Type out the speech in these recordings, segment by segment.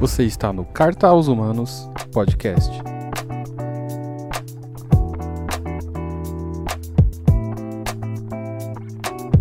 Você está no Carta aos Humanos Podcast.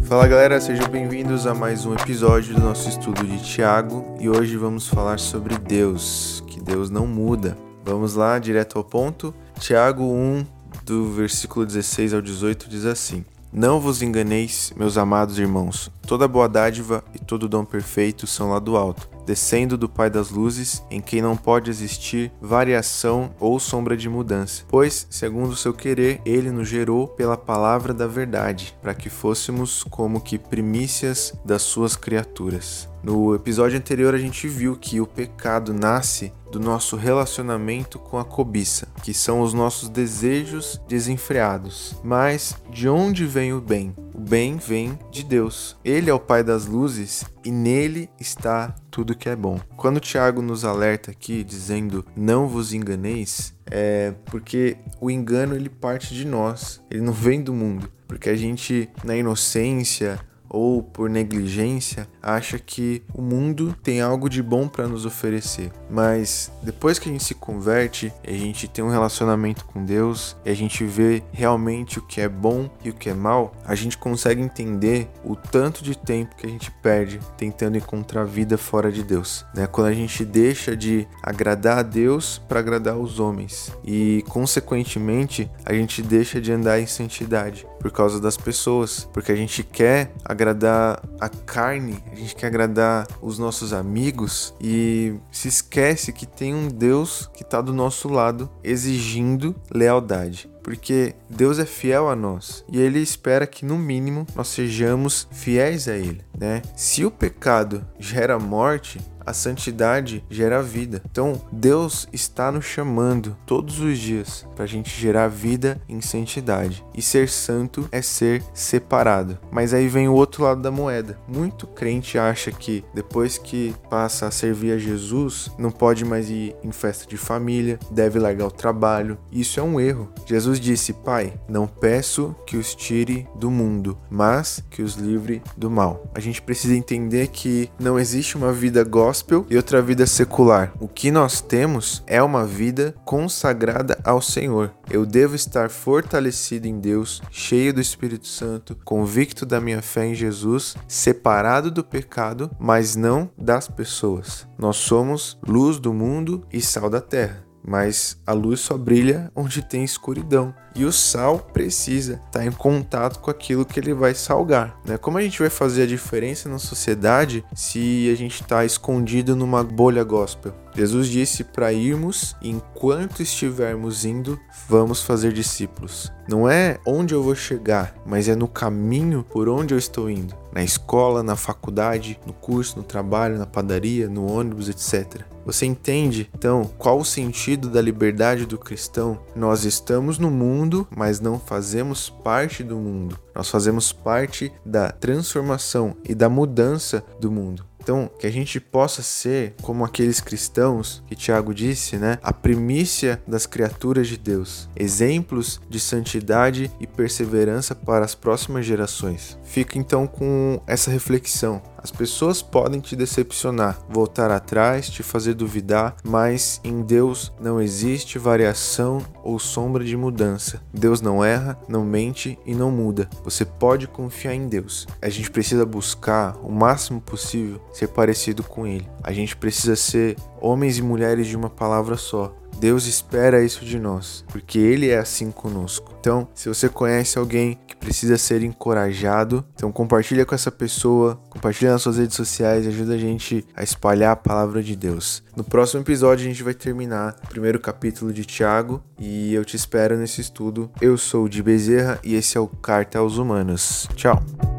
Fala galera, sejam bem-vindos a mais um episódio do nosso estudo de Tiago e hoje vamos falar sobre Deus, que Deus não muda. Vamos lá, direto ao ponto. Tiago 1, do versículo 16 ao 18, diz assim: Não vos enganeis, meus amados irmãos, toda boa dádiva e todo dom perfeito são lá do alto, descendo do Pai das luzes, em quem não pode existir variação ou sombra de mudança. Pois, segundo o seu querer, ele nos gerou pela palavra da verdade, para que fôssemos como que primícias das suas criaturas. No episódio anterior a gente viu que o pecado nasce do nosso relacionamento com a cobiça, que são os nossos desejos desenfreados. Mas de onde vem o bem? O bem vem de Deus. Ele é o Pai das luzes e nele está tudo que é bom. Quando Tiago nos alerta aqui dizendo não vos enganeis, é porque o engano ele parte de nós, ele não vem do mundo, porque a gente na inocência ou por negligência acha que o mundo tem algo de bom para nos oferecer. Mas depois que a gente se converte, a gente tem um relacionamento com Deus e a gente vê realmente o que é bom e o que é mal, a gente consegue entender o tanto de tempo que a gente perde tentando encontrar vida fora de Deus. Né? Quando a gente deixa de agradar a Deus para agradar os homens e, consequentemente, a gente deixa de andar em santidade por causa das pessoas, porque a gente quer agradar a carne, a gente quer agradar os nossos amigos e se esquece que tem um Deus que está do nosso lado exigindo lealdade porque Deus é fiel a nós e Ele espera que, no mínimo, nós sejamos fiéis a Ele. Né? Se o pecado gera morte, a santidade gera vida. Então, Deus está nos chamando todos os dias para a gente gerar vida em santidade. E ser santo é ser separado. Mas aí vem o outro lado da moeda. Muito crente acha que depois que passa a servir a Jesus, não pode mais ir em festa de família, deve largar o trabalho. Isso é um erro. Jesus disse: Pai, não peço que os tire do mundo, mas que os livre do mal. A gente precisa entender que não existe uma vida gospel e outra vida secular. O que nós temos é uma vida consagrada ao Senhor. Eu devo estar fortalecido em Deus, cheio do Espírito Santo, convicto da minha fé em Jesus, separado do pecado, mas não das pessoas. Nós somos luz do mundo e sal da terra mas a luz só brilha onde tem escuridão. E o sal precisa estar em contato com aquilo que ele vai salgar. Né? Como a gente vai fazer a diferença na sociedade se a gente está escondido numa bolha gospel? Jesus disse para irmos, enquanto estivermos indo, vamos fazer discípulos. Não é onde eu vou chegar, mas é no caminho por onde eu estou indo. Na escola, na faculdade, no curso, no trabalho, na padaria, no ônibus, etc. Você entende, então, qual o sentido da liberdade do cristão? Nós estamos no mundo, mas não fazemos parte do mundo. Nós fazemos parte da transformação e da mudança do mundo. Então, que a gente possa ser como aqueles cristãos que Tiago disse, né? A primícia das criaturas de Deus, exemplos de santidade e perseverança para as próximas gerações. Fica então com essa reflexão. As pessoas podem te decepcionar, voltar atrás, te fazer duvidar, mas em Deus não existe variação ou sombra de mudança. Deus não erra, não mente e não muda. Você pode confiar em Deus. A gente precisa buscar o máximo possível ser parecido com Ele. A gente precisa ser homens e mulheres de uma palavra só. Deus espera isso de nós, porque Ele é assim conosco. Então, se você conhece alguém que precisa ser encorajado, então compartilha com essa pessoa, compartilha nas suas redes sociais e ajuda a gente a espalhar a palavra de Deus. No próximo episódio a gente vai terminar o primeiro capítulo de Tiago e eu te espero nesse estudo. Eu sou o de Bezerra e esse é o Carta aos Humanos. Tchau!